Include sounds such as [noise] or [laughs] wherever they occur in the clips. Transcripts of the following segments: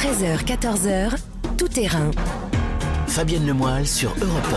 13h, 14h, tout terrain. Fabienne Lemoyle sur Europe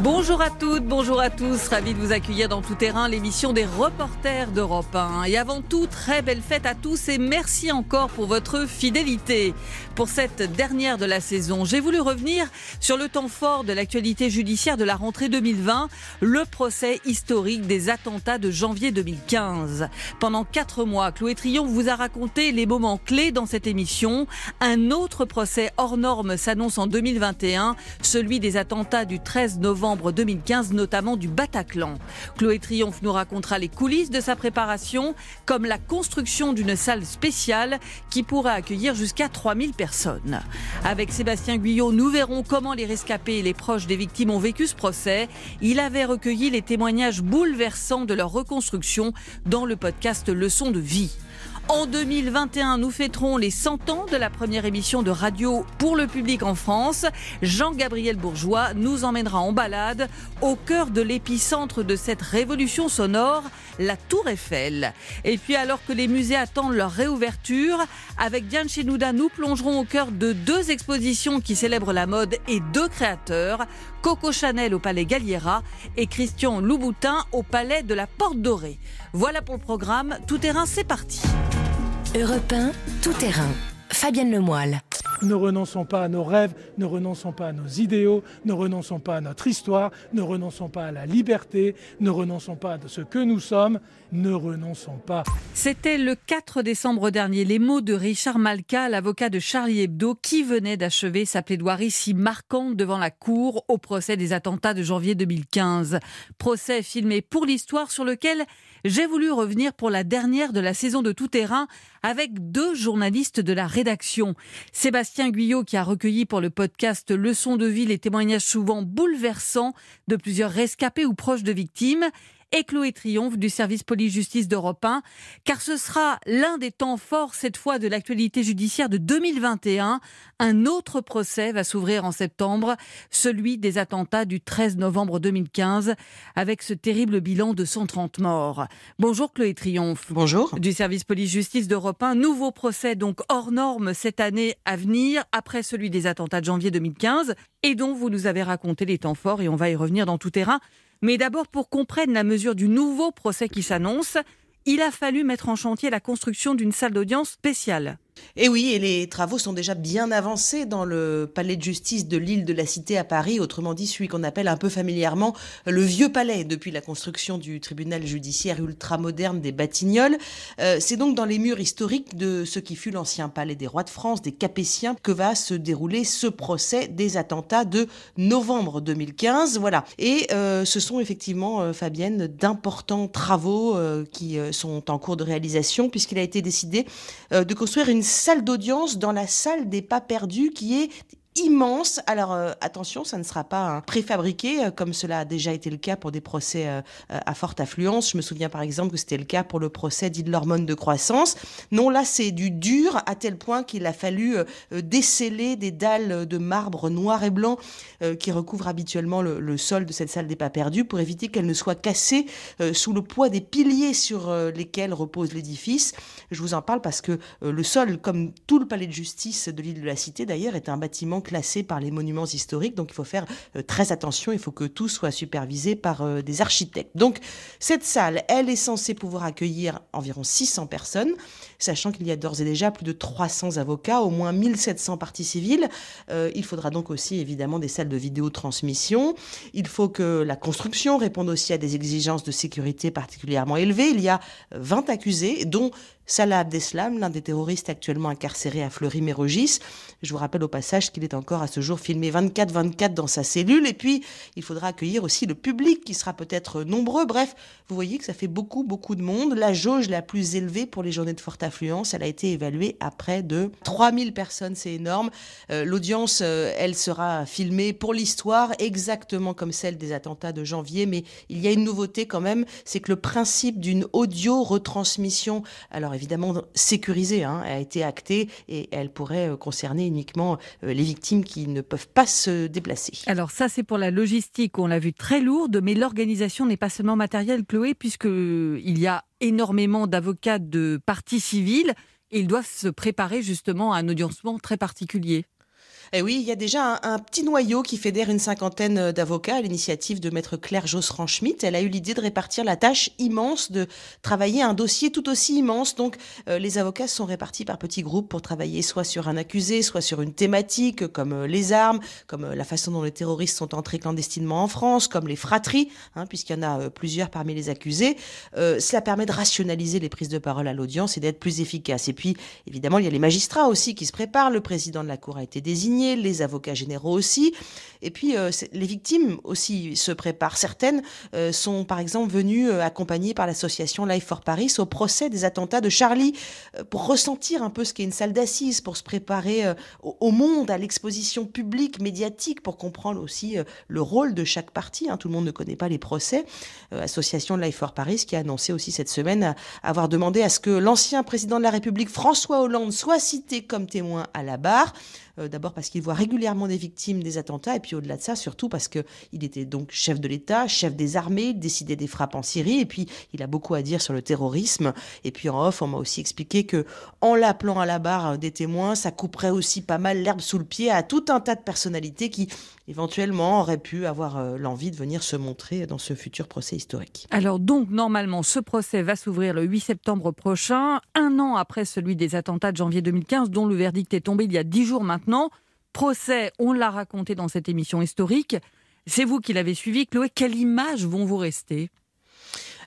Bonjour à toutes, bonjour à tous. Ravi de vous accueillir dans Tout Terrain, l'émission des reporters d'Europe 1. Et avant tout, très belle fête à tous et merci encore pour votre fidélité. Pour cette dernière de la saison, j'ai voulu revenir sur le temps fort de l'actualité judiciaire de la rentrée 2020, le procès historique des attentats de janvier 2015. Pendant quatre mois, Chloé Triomphe vous a raconté les moments clés dans cette émission. Un autre procès hors norme s'annonce en 2021, celui des attentats du 13 novembre 2015, notamment du Bataclan. Chloé Triomphe nous racontera les coulisses de sa préparation, comme la construction d'une salle spéciale qui pourrait accueillir jusqu'à 3000 personnes. Avec Sébastien Guyot, nous verrons comment les rescapés et les proches des victimes ont vécu ce procès. Il avait recueilli les témoignages bouleversants de leur reconstruction dans le podcast Leçon de vie. En 2021, nous fêterons les 100 ans de la première émission de radio pour le public en France. Jean-Gabriel Bourgeois nous emmènera en balade au cœur de l'épicentre de cette révolution sonore, la Tour Eiffel. Et puis alors que les musées attendent leur réouverture, avec Diane Chenouda, nous plongerons au cœur de deux expositions qui célèbrent la mode et deux créateurs, Coco Chanel au Palais Galliera et Christian Louboutin au Palais de la Porte Dorée. Voilà pour le programme. Tout terrain, c'est parti. Europe 1, tout terrain. Fabienne Lemoyle. Ne renonçons pas à nos rêves, ne renonçons pas à nos idéaux, ne renonçons pas à notre histoire, ne renonçons pas à la liberté, ne renonçons pas à ce que nous sommes, ne renonçons pas. C'était le 4 décembre dernier les mots de Richard Malka, l'avocat de Charlie Hebdo, qui venait d'achever sa plaidoirie si marquante devant la Cour au procès des attentats de janvier 2015. Procès filmé pour l'histoire sur lequel j'ai voulu revenir pour la dernière de la saison de Tout Terrain avec deux journalistes de la rédaction. Sébastien Guyot qui a recueilli pour le podcast Leçon de vie les témoignages souvent bouleversants de plusieurs rescapés ou proches de victimes et Chloé Triomphe du service police-justice d'Europe 1, car ce sera l'un des temps forts cette fois de l'actualité judiciaire de 2021. Un autre procès va s'ouvrir en septembre, celui des attentats du 13 novembre 2015, avec ce terrible bilan de 130 morts. Bonjour Chloé Triomphe. Bonjour. Du service police-justice d'Europe 1, nouveau procès donc hors norme cette année à venir, après celui des attentats de janvier 2015, et dont vous nous avez raconté les temps forts, et on va y revenir dans tout terrain. Mais d'abord, pour qu'on prenne la mesure du nouveau procès qui s'annonce, il a fallu mettre en chantier la construction d'une salle d'audience spéciale. Et oui, et les travaux sont déjà bien avancés dans le palais de justice de l'île de la Cité à Paris, autrement dit celui qu'on appelle un peu familièrement le vieux palais depuis la construction du tribunal judiciaire ultramoderne des Batignolles. Euh, c'est donc dans les murs historiques de ce qui fut l'ancien palais des rois de France, des Capétiens, que va se dérouler ce procès des attentats de novembre 2015. Voilà. Et euh, ce sont effectivement, euh, Fabienne, d'importants travaux qui sont en cours de réalisation puisqu'il a été décidé de construire une salle d'audience dans la salle des pas perdus qui est immense. Alors euh, attention, ça ne sera pas un préfabriqué euh, comme cela a déjà été le cas pour des procès euh, à forte affluence. Je me souviens par exemple que c'était le cas pour le procès dit de l'hormone de croissance. Non, là c'est du dur à tel point qu'il a fallu déceler des dalles de marbre noir et blanc qui recouvrent habituellement le, le, sol de cette salle des pas perdus pour éviter qu'elle ne soit cassée sous le poids des piliers sur lesquels repose l'édifice. Je vous en parle parce que le sol, comme tout le palais de justice de l'île de la Cité d'ailleurs, est un bâtiment classés par les monuments historiques. Donc il faut faire euh, très attention, il faut que tout soit supervisé par euh, des architectes. Donc cette salle, elle est censée pouvoir accueillir environ 600 personnes, sachant qu'il y a d'ores et déjà plus de 300 avocats, au moins 1700 parties civiles. Euh, il faudra donc aussi évidemment des salles de vidéotransmission. Il faut que la construction réponde aussi à des exigences de sécurité particulièrement élevées. Il y a 20 accusés, dont Salah Abdeslam, l'un des terroristes actuellement incarcérés à Fleury-Mérogis. Je vous rappelle au passage qu'il est encore à ce jour filmé 24-24 dans sa cellule. Et puis, il faudra accueillir aussi le public qui sera peut-être nombreux. Bref, vous voyez que ça fait beaucoup, beaucoup de monde. La jauge la plus élevée pour les journées de forte elle a été évaluée à près de 3000 personnes. C'est énorme. Euh, l'audience, euh, elle sera filmée pour l'histoire, exactement comme celle des attentats de janvier. Mais il y a une nouveauté quand même, c'est que le principe d'une audio retransmission, alors évidemment sécurisée, hein, a été actée et elle pourrait euh, concerner uniquement les victimes qui ne peuvent pas se déplacer. Alors ça, c'est pour la logistique, on l'a vu très lourde, mais l'organisation n'est pas seulement matérielle, Chloé, puisqu'il y a énormément d'avocats de parties civiles et ils doivent se préparer justement à un audiencement très particulier. Eh oui, il y a déjà un, petit noyau qui fédère une cinquantaine euh, d'avocats à l'initiative de maître Claire Josserand-Schmitt. Elle a eu l'idée de répartir la tâche immense de travailler un dossier tout aussi immense. Donc, euh, les avocats sont répartis par petits groupes pour travailler soit sur un accusé, soit sur une thématique comme euh, les armes, comme la façon dont les terroristes sont entrés clandestinement en France, comme les fratries, hein, puisqu'il y en a plusieurs parmi les accusés. cela permet de rationaliser les prises de parole à l'audience et d'être plus efficace. Et puis, évidemment, il y a les magistrats aussi qui se préparent. Le président de la Cour a été désigné les avocats généraux aussi. Et puis, euh, les victimes aussi se préparent. Certaines euh, sont, par exemple, venues euh, accompagnées par l'association Life for Paris au procès des attentats de Charlie pour ressentir un peu ce qu'est une salle d'assises, pour se préparer au, monde, à l'exposition publique, médiatique, pour comprendre aussi le rôle de chaque partie. Hein. Tout le monde ne connaît pas les procès. association Life for Paris qui a annoncé aussi cette semaine avoir demandé à ce que l'ancien président de la République, François Hollande, soit cité comme témoin à la barre. Euh, d'abord parce qu'il voit régulièrement des victimes des attentats, et puis au-delà de ça, surtout parce qu'il était donc chef de l'État, chef des armées, il décidait des frappes en Syrie, et puis il a beaucoup à dire sur le terrorisme. Et puis en off, on m'a aussi expliqué que en l'appelant à la barre des témoins, ça couperait aussi pas mal l'herbe sous le pied à tout un tas de personnalités qui éventuellement auraient pu avoir euh, l'envie de venir se montrer dans ce futur procès historique. Alors donc normalement ce procès va s'ouvrir le 8 septembre prochain, un an après celui des attentats de janvier 2015 dont le verdict est tombé il y a dix jours maintenant maintenant. Procès, on l'a raconté dans cette émission historique. C'est vous qui l'avez suivi. Chloé, quelle image vont vous rester?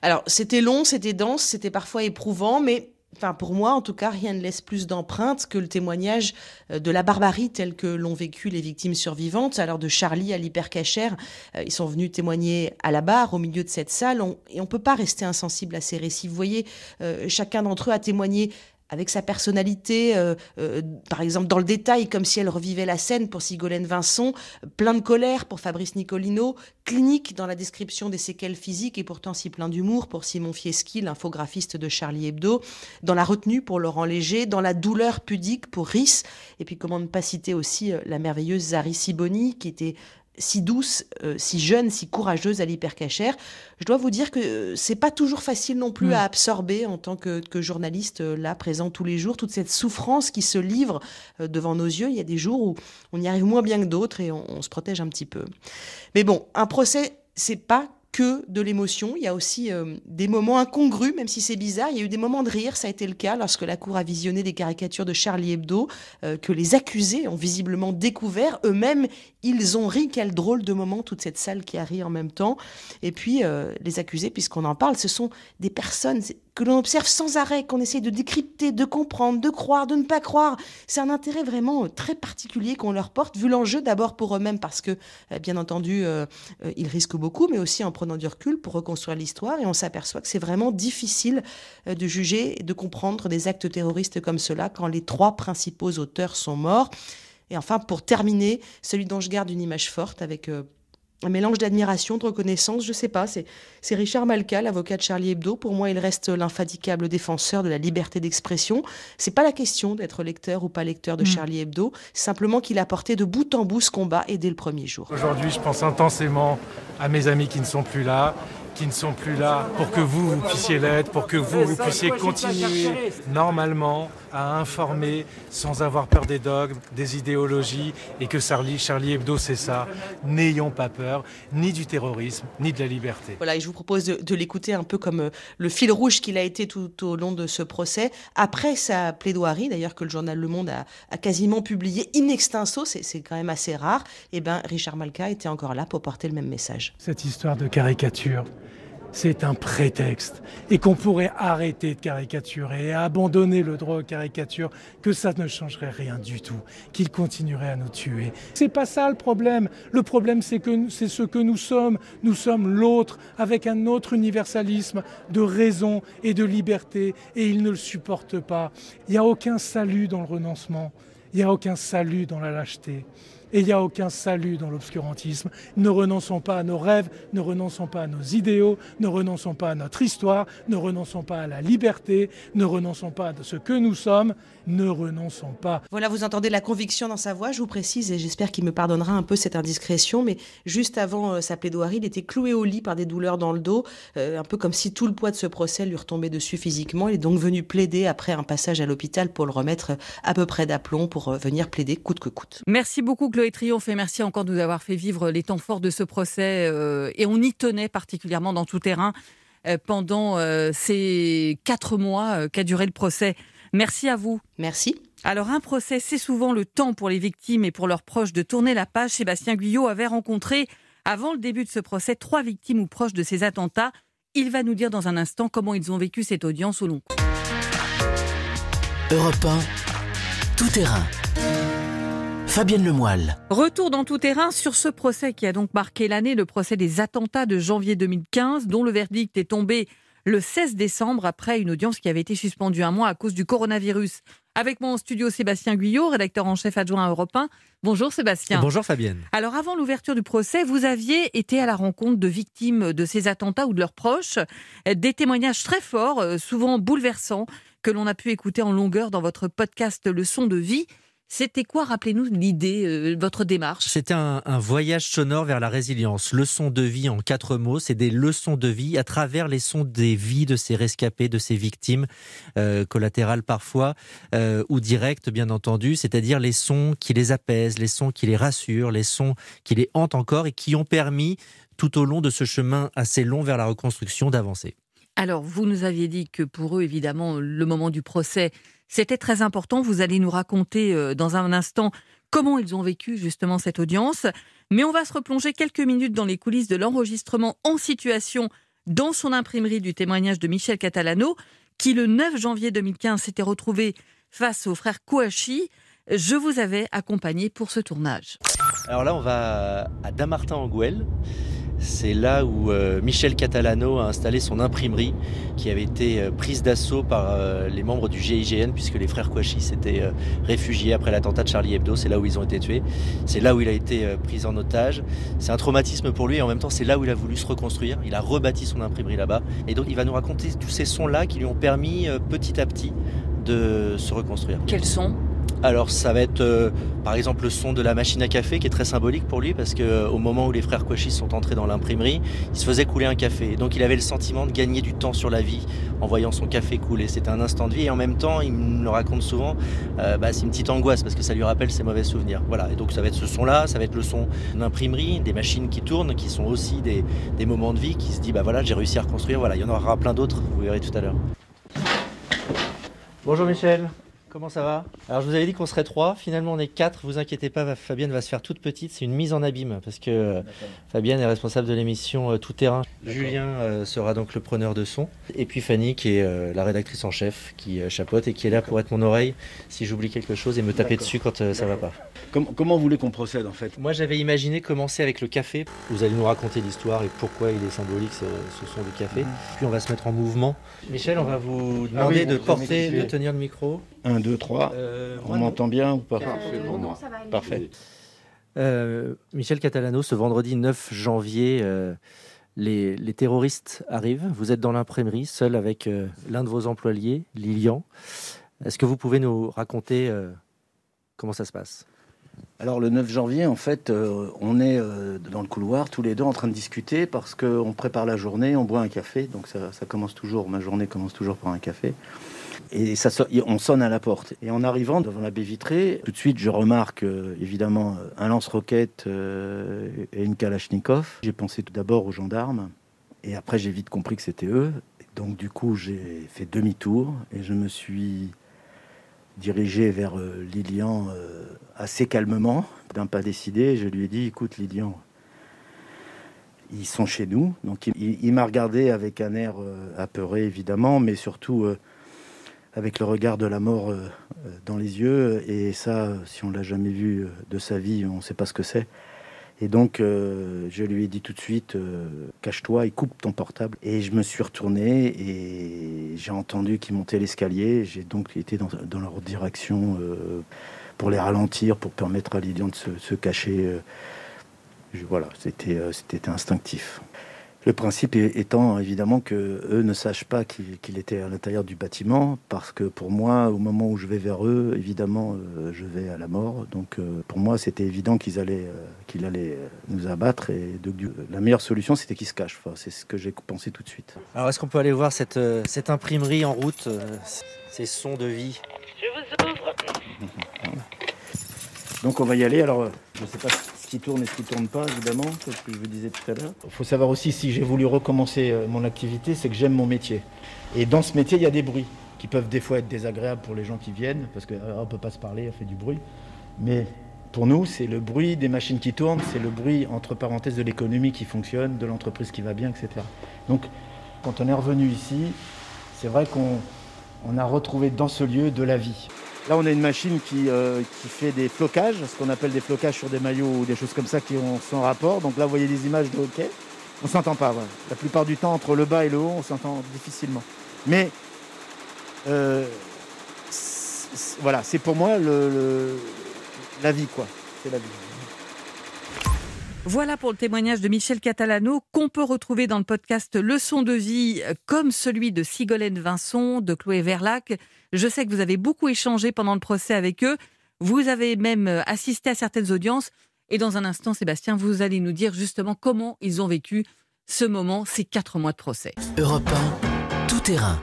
Alors, c'était long, c'était dense, c'était parfois éprouvant, mais Enfin, pour moi, en tout cas, rien ne laisse plus d'empreintes que le témoignage euh, de la barbarie telle que l'ont vécu les victimes survivantes. Alors, de Charlie à l'hypercachère, euh, ils sont venus témoigner à la barre, au milieu de cette salle, et on ne peut pas rester insensible à ces récits. Vous voyez, euh, chacun d'entre eux a témoigné avec sa personnalité, euh, euh, par exemple dans le détail, comme si elle revivait la scène pour Sigolène Vincent, plein de colère pour Fabrice Nicolino, clinique dans la description des séquelles physiques et pourtant si plein d'humour pour Simon Fieschi, l'infographiste de Charlie Hebdo, dans la retenue pour Laurent Léger, dans la douleur pudique pour Rhys, et puis comment ne pas citer aussi euh, la merveilleuse Zari Siboni, qui était si douce, euh, si jeune, si courageuse à l'hypercachère. Je dois vous dire que euh, c'est pas toujours facile non plus mm. à absorber en tant que, journaliste euh, là présent tous les jours, toute cette souffrance qui se livre devant nos yeux. Il y a des jours où on y arrive moins bien que d'autres et on, on se protège un petit peu. Mais bon, un procès, c'est pas que de l'émotion. Il y a aussi euh, des moments incongrus, même si c'est bizarre. Il y a eu des moments de rire, ça a été le cas lorsque la Cour a visionné des caricatures de Charlie Hebdo euh, que les accusés ont visiblement découvert. Eux-mêmes, ils ont ri. Quel drôle de moment, toute cette salle qui a ri en même temps. Et puis, euh, les accusés, puisqu'on en parle, ce sont des personnes que l'on observe sans arrêt, qu'on essaie de décrypter, de comprendre, de croire, de ne pas croire. C'est un intérêt vraiment très particulier qu'on leur porte, vu l'enjeu d'abord pour eux-mêmes, parce que, bien entendu, ils risquent beaucoup, mais aussi en prenant du recul pour reconstruire l'histoire et on s'aperçoit que c'est vraiment difficile euh, de juger et de comprendre des actes terroristes comme cela quand les trois principaux auteurs sont morts. Et enfin, pour terminer, celui dont je garde une image forte avec euh, un mélange d'admiration, de reconnaissance, je sais pas. C'est, Richard Malka, l'avocat de Charlie Hebdo. Pour moi, il reste l'infatigable défenseur de la liberté d'expression. C'est pas la question d'être lecteur ou pas lecteur de mm. Charlie Hebdo, simplement qu'il a porté de bout en bout ce combat et dès le premier jour. Aujourd'hui, je pense intensément à mes amis qui ne sont plus là, qui ne sont plus là, pour que vous, vous puissiez l'être, pour que vous, vous puissiez continuer normalement à informer sans avoir peur des dogmes, des idéologies, et que Charlie, Charlie Hebdo, c'est ça. N'ayons pas peur, ni du terrorisme, ni de la liberté. Voilà, et je vous propose de, l'écouter un peu comme euh, le fil rouge qu'il a été tout au long de ce procès. Après sa plaidoirie, d'ailleurs que le journal Le Monde a, a quasiment publié in extenso, c'est quand même assez rare, et eh ben Richard Malka était encore là pour porter le même message. Cette histoire de caricature, c'est un prétexte et qu'on pourrait arrêter de caricaturer et abandonner le droit aux caricatures, que ça ne changerait rien du tout, qu'il continuerait à nous tuer. C'est pas ça le problème. Le problème, c'est que c'est ce que nous sommes. Nous sommes l'autre avec un autre universalisme de raison et de liberté et il ne le supporte pas. Il n'y a aucun salut dans le renoncement. Il n'y a aucun salut dans la lâcheté. Et il n'y a aucun salut dans l'obscurantisme. Ne renonçons pas à nos rêves, ne renonçons pas à nos idéaux, ne renonçons pas à notre histoire, ne renonçons pas à la liberté, ne renonçons pas à ce que nous sommes, Ne renonçons pas. Voilà, vous entendez la conviction dans sa voix, je vous précise, et j'espère qu'il me pardonnera un peu cette indiscrétion, mais juste avant euh, sa plaidoirie, il était cloué au lit par des douleurs dans le dos, euh, un peu comme si tout le poids de ce procès lui retombait dessus physiquement. Il est donc venu plaider après un passage à l'hôpital pour le remettre à peu près d'aplomb pour venir plaider coûte que coûte. Merci beaucoup Chloé Triomphe et merci encore de nous avoir fait vivre les temps forts de ce procès et on y tenait particulièrement dans tout terrain. Euh, pendant euh, ces quatre mois euh, qu'a duré le procès. Merci à vous. Merci. Alors un procès, c'est souvent le temps pour les victimes et pour leurs proches de tourner la page. Sébastien Guyot avait rencontré, avant le début de ce procès, trois victimes ou proches de ces attentats. Il va nous dire dans un instant comment ils ont vécu cette audience au long Europe 1, tout terrain. Fabienne Lemoyle. Retour dans tout terrain sur ce procès qui a donc marqué l'année, le procès des attentats de janvier 2015, dont le verdict est tombé le 16 décembre après une audience qui avait été suspendue un mois à cause du coronavirus. Avec moi en studio Sébastien Guyot, rédacteur en chef adjoint à Europe 1. Bonjour Sébastien. Bonjour Fabienne. Alors avant l'ouverture du procès, vous aviez été à la rencontre de victimes de ces attentats ou de leurs proches. Des témoignages très forts, euh, souvent bouleversants, que l'on a pu écouter en longueur dans votre podcast Leçon de vie. C'était quoi, rappelez-nous l'idée, euh, votre démarche? C'était un, voyage sonore vers la résilience. Leçon de vie en quatre mots, c'est des leçons de vie à travers les sons des vies de ces rescapés, de ces victimes, euh, collatérales parfois, euh, ou directes bien entendu, c'est-à-dire les sons qui les apaisent, les sons qui les rassurent, les sons qui les hantent encore et qui ont permis tout au long de ce chemin assez long vers la reconstruction d'avancer. Alors, vous nous aviez dit que pour eux, évidemment, le moment du procès, c'était très important. Vous allez nous raconter euh, dans un instant comment ils ont vécu justement cette audience. Mais on va se replonger quelques minutes dans les coulisses de l'enregistrement en situation dans son imprimerie du témoignage de Michel Catalano, qui le 9 janvier 2015 s'était retrouvé face au frère Kouachi. Je vous avais accompagné pour ce tournage. Alors là, on va à Damartin-en-Gouel. C'est là où euh, Michel Catalano a installé son imprimerie qui avait été euh, prise d'assaut par euh, les membres du GIGN puisque les frères Kouachi s'étaient réfugiés après l'attentat de Charlie Hebdo. C'est là où ils ont été tués. C'est là où il a été pris en otage. C'est un traumatisme pour lui et en même temps c'est là où il a voulu se reconstruire. Il a rebâti son imprimerie là-bas. Et donc il va nous raconter tous ces sons-là qui lui ont permis petit à petit de se reconstruire. Quels sons alors ça va être euh, par exemple le son de la machine à café qui est très symbolique pour lui parce que euh, au moment où les frères Kouachi sont entrés dans l'imprimerie, il se faisait couler un café. Donc il avait le sentiment de gagner du temps sur la vie en voyant son café couler. C'était un instant de vie et en même temps, il me le raconte souvent, euh, bah, c'est une petite angoisse parce que ça lui rappelle ses mauvais souvenirs. Voilà, et donc ça va être ce son-là, ça va être le son d'imprimerie, des machines qui tournent, qui sont aussi des, des moments de vie qui se dit bah voilà, j'ai réussi à reconstruire. Voilà, il y en aura plein d'autres, vous verrez tout à l'heure. Bonjour Michel. Comment ça va Alors je vous avais dit qu'on serait trois, finalement on est quatre, vous inquiétez pas, Fabienne va se faire toute petite, c'est une mise en abîme parce que euh, Fabienne est responsable de l'émission euh, Tout Terrain. Julien euh, sera donc le preneur de son et puis Fanny qui est la rédactrice en chef qui chapeaute et qui est là pour être mon oreille si j'oublie quelque chose et me taper dessus quand ça va pas. Comment, comment voulez qu'on procède en fait? Moi j'avais imaginé commencer avec le café. Vous allez nous raconter l'histoire et pourquoi il est symbolique ce, son du café. Mhm. Puis on va se mettre en mouvement. Michel, on va vous ah demander de porter, de tenir le micro. 1, 2, 3. on m'entend bien ou pas Parfait. Euh, Michel Catalano, ce vendredi 9 janvier, euh, les, terroristes arrivent. Vous êtes dans l'imprimerie, seul avec euh, l'un de vos employés, Lilian. Est-ce que vous pouvez nous raconter comment ça se passe? Alors le 9 janvier, en fait, on est dans le couloir tous les deux en train de discuter parce qu'on prépare la journée, on boit un café, donc ça, ça, commence toujours, ma journée commence toujours par un café. Et on sonne à la porte. Et en arrivant devant la baie vitrée, tout de suite, je remarque euh, évidemment euh, un lance-roquette euh, et une Kalachnikov. J'ai pensé tout d'abord aux gendarmes. Et après, j'ai vite compris que c'était eux. Donc, du coup, j'ai fait demi-tour et je me suis dirigé vers Lilian assez calmement, d'un pas décidé. Je lui ai dit Écoute, Lilian, ils sont chez nous. Donc, il, il m'a regardé avec un air apeuré, évidemment, mais surtout avec le regard de la mort euh, euh, dans les yeux. Et ça, si on l'a jamais vu euh, de sa vie, on ne sait pas ce que c'est. Et donc, je lui ai dit tout de suite, cache-toi et coupe ton portable. Et je me suis retourné et j'ai entendu qu'ils montaient l'escalier. J'ai donc été dans, leur direction pour les ralentir, pour permettre à Lilian de se, se cacher. voilà, c'était instinctif. Le principe étant évidemment que eux ne sachent pas qu'il était à l'intérieur du bâtiment, parce que pour moi, au moment où je vais vers eux, évidemment, euh, je vais à la mort. Donc euh, pour moi, c'était évident qu'ils allaient, euh, qu'il allait nous abattre. Et de, la meilleure solution, c'était qu'ils se cachent. Enfin, c'est ce que j'ai pensé tout de suite. Alors est-ce qu'on peut aller voir cette, cette imprimerie en route, ces sons de vie? Je vous ouvre. Donc on va y aller. Alors je ne sais pas ce qui tourne et ce qui ne tourne pas, évidemment, c'est ce que je vous disais tout à l'heure. Il faut savoir aussi, si j'ai voulu recommencer euh, mon activité, c'est que j'aime mon métier. Et dans ce métier, il y a des bruits qui peuvent des fois être désagréables pour les gens qui viennent, parce qu'on euh, ne peut pas se parler, on fait du bruit. Mais pour nous, c'est le bruit des machines qui tournent, c'est le bruit, entre parenthèses, de l'économie qui fonctionne, de l'entreprise qui va bien, etc. Donc, quand on est revenu ici, c'est vrai qu'on a retrouvé dans ce lieu de la vie. Là, on a une machine euh, qui, fait des flocages, ce qu'on appelle des flocages sur des maillots ou des choses comme ça qui ont son rapport. Donc là, vous voyez des images de hockey. On s'entend pas. La plupart du temps, entre le bas et le haut, on s'entend difficilement. Mais euh, voilà, c'est pour moi la vie, quoi. C'est la vie. Voilà pour le témoignage de Michel Catalano qu'on peut retrouver dans le podcast Leçon de vie comme celui de Sigolène Vincent, de Chloé Verlac. Je sais que vous avez beaucoup échangé pendant le procès avec eux. Vous avez même assisté à certaines audiences. Et dans un instant, Sébastien, vous allez nous dire justement comment ils ont vécu ce moment, ces quatre mois de procès. Europe 1, tout terrain.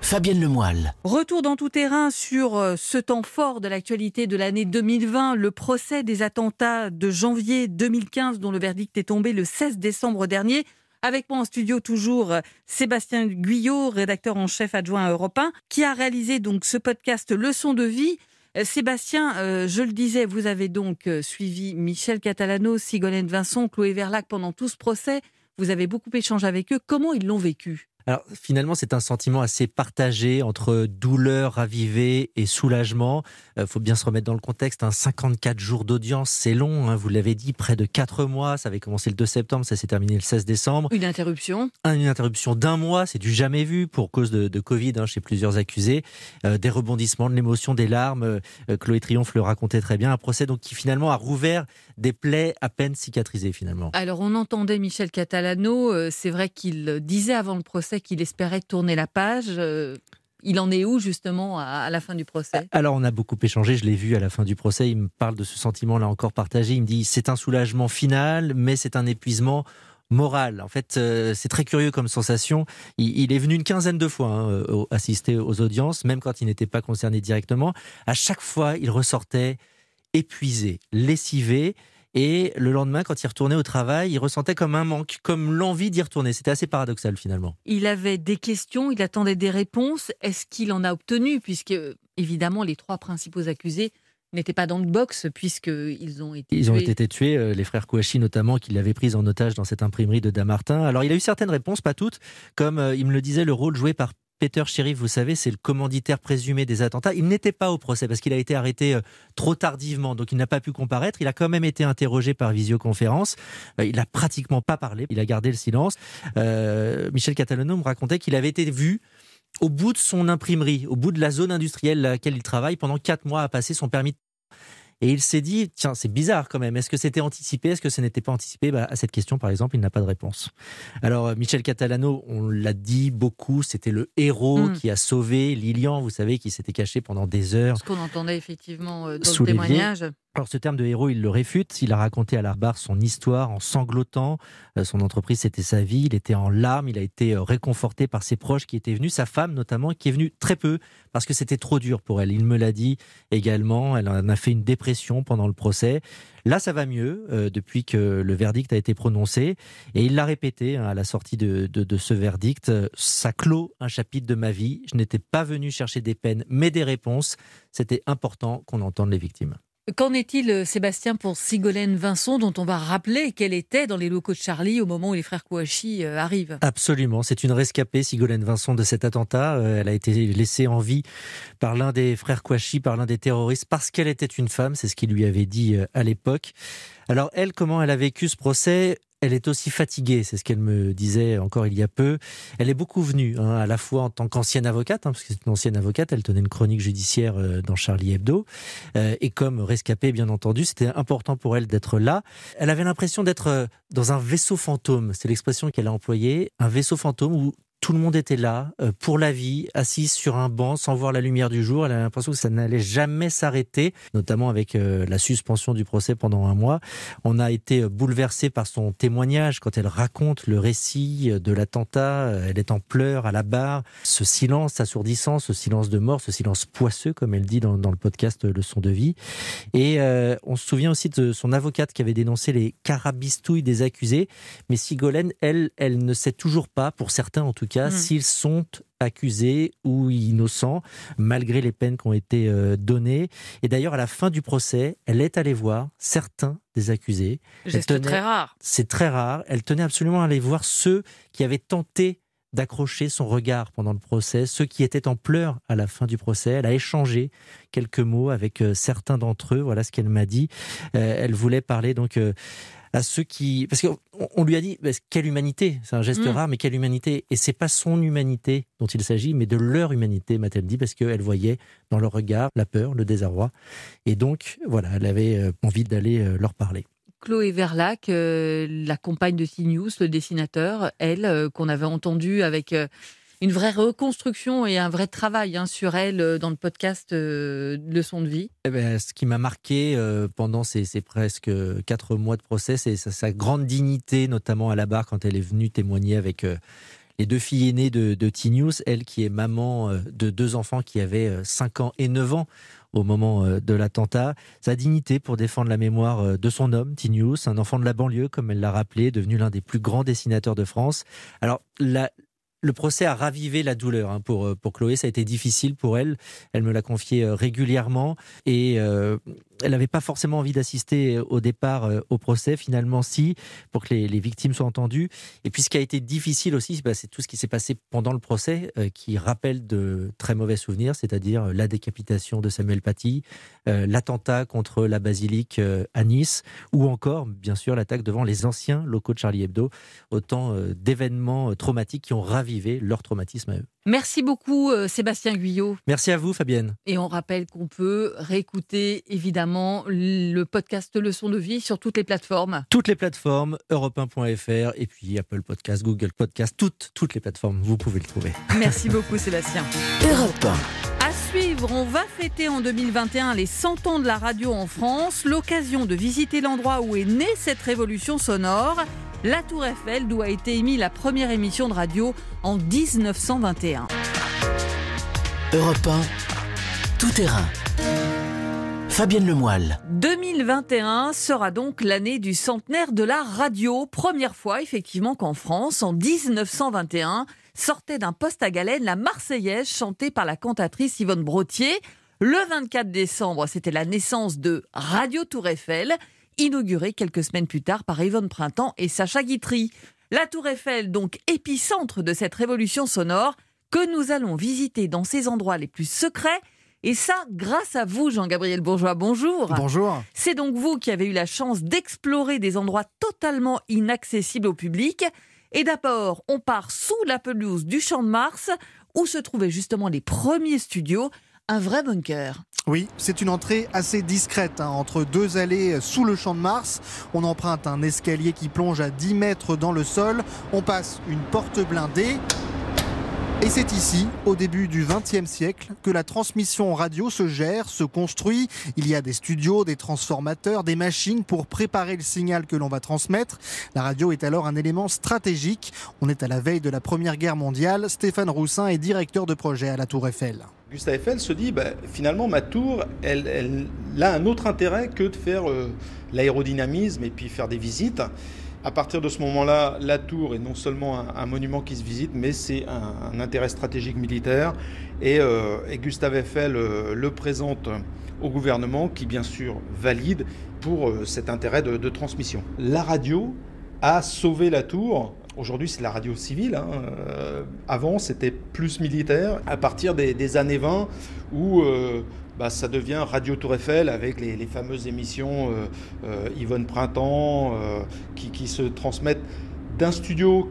Fabienne Lemoyle. Retour dans tout terrain sur euh, ce temps fort de l'actualité de l'année 2020, le procès des attentats de janvier 2015 dont le verdict est tombé le 16 décembre dernier. Avec moi en studio toujours euh, Sébastien Guyot, rédacteur en chef adjoint à Europe 1, qui a réalisé donc ce podcast Leçon de vie. Euh, Sébastien, je le disais, vous avez donc suivi Michel Catalano, Sigolène Vincent, Chloé Verlac pendant tout ce procès. Vous avez beaucoup échangé avec eux. Comment ils l'ont vécu? Alors finalement, c'est un sentiment assez partagé entre douleur ravivée et soulagement. Il euh, faut bien se remettre dans le contexte. Un 54 jours d'audience, c'est long. Hein, vous l'avez dit, près de 4 mois. Ça avait commencé le 2 septembre, ça s'est terminé le 16 décembre. Une interruption. Une interruption d'un mois, c'est du jamais vu pour cause de, Covid hein, chez plusieurs accusés. Euh, des rebondissements, de l'émotion, des larmes. Euh, Chloé Triomphe le racontait très bien. Un procès donc qui finalement a rouvert des plaies à peine cicatrisées finalement. Alors on entendait Michel Catalano. c'est vrai qu'il disait avant le procès qu'il espérait tourner la page. Euh, il en est où justement à la fin du procès? Alors on a beaucoup échangé, je l'ai vu à la fin du procès, il me parle de ce sentiment là encore partagé, il me dit c'est un soulagement final mais c'est un épuisement moral. En fait, euh, c'est très curieux comme sensation. Il, est venu une quinzaine de fois hein, euh, assister aux audiences, même quand il n'était pas concerné directement. À chaque fois, il ressortait épuisé, lessivé. Et le lendemain, quand il retournait au travail, il ressentait comme un manque, comme l'envie d'y retourner. C'était assez paradoxal finalement. Il avait des questions, il attendait des réponses. Est-ce qu'il en a obtenu? Puisque, évidemment, les trois principaux accusés n'étaient pas dans le box puisqu'ils ont été Ils tués. ont été tués, euh, les frères Kouachi notamment, qui l'avaient pris en otage dans cette imprimerie de Damartin. Alors il a eu certaines réponses, pas toutes, comme euh, il me le disait, le rôle joué par Peter Sheriff, vous savez, c'est le commanditaire présumé des attentats. Il n'était pas au procès parce qu'il a été arrêté euh, trop tardivement, donc il n'a pas pu comparaître. Il a quand même été interrogé par visioconférence. Euh, il n'a pratiquement pas parlé. Il a gardé le silence. Euh, Michel Catalano me racontait qu'il avait été vu au bout de son imprimerie, au bout de la zone industrielle à laquelle il travaille pendant quatre mois à passer son permis et il s'est dit, tiens, c'est bizarre quand même. Est-ce que c'était anticipé? Est-ce que ce n'était pas anticipé? Bah, À cette question, par exemple, il n'a pas de réponse. Alors, euh, Michel Catalano, on l'a dit beaucoup, c'était le héros hmm. qui a sauvé Lilian, vous savez, qui s'était caché pendant des heures. Ce qu'on entendait effectivement euh, dans le témoignage. Alors ce terme de héros, il le réfute. Il a raconté à la son histoire en sanglotant. Euh, son entreprise, c'était sa vie. Il était en larmes. Il a été euh, réconforté par ses proches qui étaient venus, sa femme notamment, qui est venue très peu parce que c'était trop dur pour elle. Il me l'a dit également. Elle en a fait une dépression pendant le procès. Là, ça va mieux euh, depuis que le verdict a été prononcé. Et il l'a répété hein, à la sortie de ce verdict. Ça clôt un chapitre de ma vie. Je n'étais pas venu chercher des peines, mais des réponses. C'était important qu'on entende les victimes. Qu'en est-il, euh, Sébastien, pour Sigolène Vincent, dont on va rappeler qu'elle était dans les locaux de Charlie au moment où les frères Kouachi euh, arrivent? Absolument, c'est une rescapée, Sigolène Vincent, de cet attentat. Euh, elle a été laissée en vie par l'un des frères Kouachi, par l'un des terroristes, parce qu'elle était une femme, c'est ce qu'il lui avait dit à l'époque. Alors elle, comment elle a vécu ce procès? Elle est aussi fatiguée, c'est ce qu'elle me disait encore il y a peu. Elle est beaucoup venue, hein, à la fois en tant qu'ancienne avocate, hein, parce que c'est une ancienne avocate, elle tenait une chronique judiciaire euh, dans Charlie Hebdo, euh, et comme rescapée, bien entendu, c'était important pour elle d'être là. Elle avait l'impression d'être euh, dans un vaisseau fantôme, c'est l'expression qu'elle a employée, un vaisseau fantôme où tout le monde était là euh, pour la vie, assise sur un banc sans voir la lumière du jour. Elle a l'impression que ça n'allait jamais s'arrêter, notamment avec euh, la suspension du procès pendant un mois. On a été euh, bouleversé par son témoignage quand elle raconte le récit de l'attentat. Elle est en pleurs à la barre. Ce silence assourdissant, ce silence de mort, ce silence poisseux, comme elle dit dans, le podcast Leçon de vie. Et on se souvient aussi de son avocate qui avait dénoncé les carabistouilles des accusés. Mais Sigolène, elle, elle ne sait toujours pas, pour certains en tout cas, mm. s'ils sont accusés ou innocents, malgré les peines qui ont été euh, données. Et d'ailleurs, à la fin du procès, elle est allée voir certains des accusés. C'est très rare. C'est très rare. Elle tenait absolument à aller voir ceux qui avaient tenté d'accrocher son regard pendant le procès, ceux qui étaient en pleurs à la fin du procès. Elle a échangé quelques mots avec euh, certains d'entre eux. Voilà ce qu'elle m'a dit. Euh, elle voulait parler donc à ceux qui, parce qu'on lui a dit quelle humanité, c'est un geste mm. rare, mais quelle humanité. Et c'est pas son humanité dont il s'agit, mais de leur humanité, m'a-t-elle dit, parce qu'elle voyait dans leur regard la peur, le désarroi, et donc voilà, elle avait euh, envie d'aller euh, leur parler. Chloé Verlac, euh, la compagne de CNews, le dessinateur, elle, qu'on avait entendue avec une vraie reconstruction et un vrai travail hein, sur elle euh, dans le podcast euh, Leçon de vie eh ben, Ce qui m'a marqué euh, pendant ces, presque quatre mois de procès, c'est sa, grande dignité, notamment à la barre quand elle est venue témoigner avec les deux filles aînées de, de elle qui est maman de deux enfants qui avaient 5 ans et 9 ans au moment de l'attentat. Sa dignité pour défendre la mémoire de son homme, T-News, un enfant de la banlieue, comme elle l'a rappelé, devenu l'un des plus grands dessinateurs de France. Alors, la, le procès a ravivé la douleur hein, pour, euh, pour Chloé. Ça a été difficile pour elle. Elle me l'a confié euh, régulièrement. Et euh, elle n'avait pas forcément envie d'assister au départ euh, au procès, finalement si, pour que les, victimes soient entendues. Et puis ce qui a été difficile aussi, bah, c'est tout ce qui s'est passé pendant le procès, euh, qui rappelle de très mauvais souvenirs, c'est-à-dire euh, la décapitation de Samuel Paty, l'attentat contre la basilique à Nice, ou encore, bien sûr, l'attaque devant les anciens locaux de Charlie Hebdo, autant d'événements traumatiques qui ont ravivé leur traumatisme à eux. Merci beaucoup Sébastien Guyot. Merci à vous Fabienne. Et on rappelle qu'on peut réécouter évidemment le podcast Leçon de vie sur toutes les plateformes. Toutes les plateformes, europe1.fr et puis Apple Podcast, Google Podcast, toutes, toutes les plateformes, vous pouvez le trouver. [laughs] Merci beaucoup Sébastien. Europe À suivre, on va fêter en 2021 les 100 ans de la radio en France, l'occasion de visiter l'endroit où est née cette révolution sonore. La Tour Eiffel, d'où a été émise la première émission de radio en 1921. Europe 1, tout terrain. Fabienne Lemoyle. 2021 sera donc l'année du centenaire de la radio. Première fois, effectivement, qu'en France, en 1921, sortait d'un poste à galène la Marseillaise chantée par la cantatrice Yvonne Brotier. Le 24 décembre, c'était la naissance de Radio Tour Eiffel, inaugurée quelques semaines plus tard par Yvonne Printemps et Sacha Guitry. La Tour Eiffel, donc épicentre de cette révolution sonore, que nous allons visiter dans ses endroits les plus secrets et ça, grâce à vous, Jean-Gabriel Bourgeois. Bonjour. Bonjour. C'est donc vous qui avez eu la chance d'explorer des endroits totalement inaccessibles au public. Et d'abord, on part sous la pelouse du Champ de Mars, où se trouvaient justement les premiers studios, un vrai bunker. Oui, c'est une entrée assez discrète, hein, entre deux allées sous le Champ de Mars. On emprunte un escalier qui plonge à 10 mètres dans le sol. On passe une porte blindée. Et c'est ici, au début du XXe siècle, que la transmission radio se gère, se construit. Il y a des studios, des transformateurs, des machines pour préparer le signal que l'on va transmettre. La radio est alors un élément stratégique. On est à la veille de la Première Guerre mondiale. Stéphane Roussin est directeur de projet à la Tour Eiffel. Gustave Eiffel se dit, bah, finalement, ma tour, elle, a un autre intérêt que de faire euh, l'aérodynamisme et puis faire des visites. À partir de ce moment-là, la tour est non seulement un, monument qui se visite, mais c'est un, intérêt stratégique militaire. Et, euh, Gustave Eiffel euh, le présente au gouvernement, qui bien sûr valide pour euh, cet intérêt de, transmission. La radio a sauvé la tour. Aujourd'hui, c'est la radio civile. Hein. avant, c'était plus militaire. À partir des, années 20, où bah, ça devient Radio Tour Eiffel avec les, fameuses émissions euh, euh, Yvonne Printemps euh, qui, se transmettent d'un studio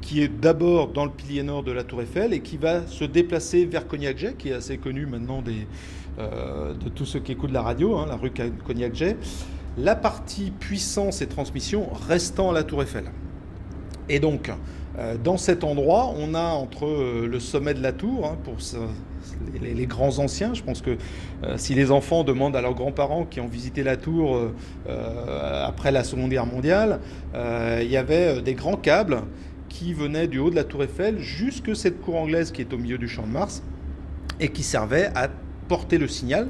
qui est d'abord dans le pilier nord de la Tour Eiffel et qui va se déplacer vers Cognac-Jay, qui est assez connu maintenant de tous ceux qui écoutent la radio, hein, la rue Cognac-Jay. La partie puissance et transmission restant à la Tour Eiffel. Et donc, dans cet endroit, on a entre le sommet de la tour, hein, pour les, grands anciens. Je pense que euh, si les enfants demandent à leurs grands-parents qui ont visité la tour euh, euh, après la Seconde Guerre mondiale, il y avait des grands câbles qui venaient du haut de la tour Eiffel jusque cette cour anglaise qui est au milieu du champ de Mars et qui servait à porter le signal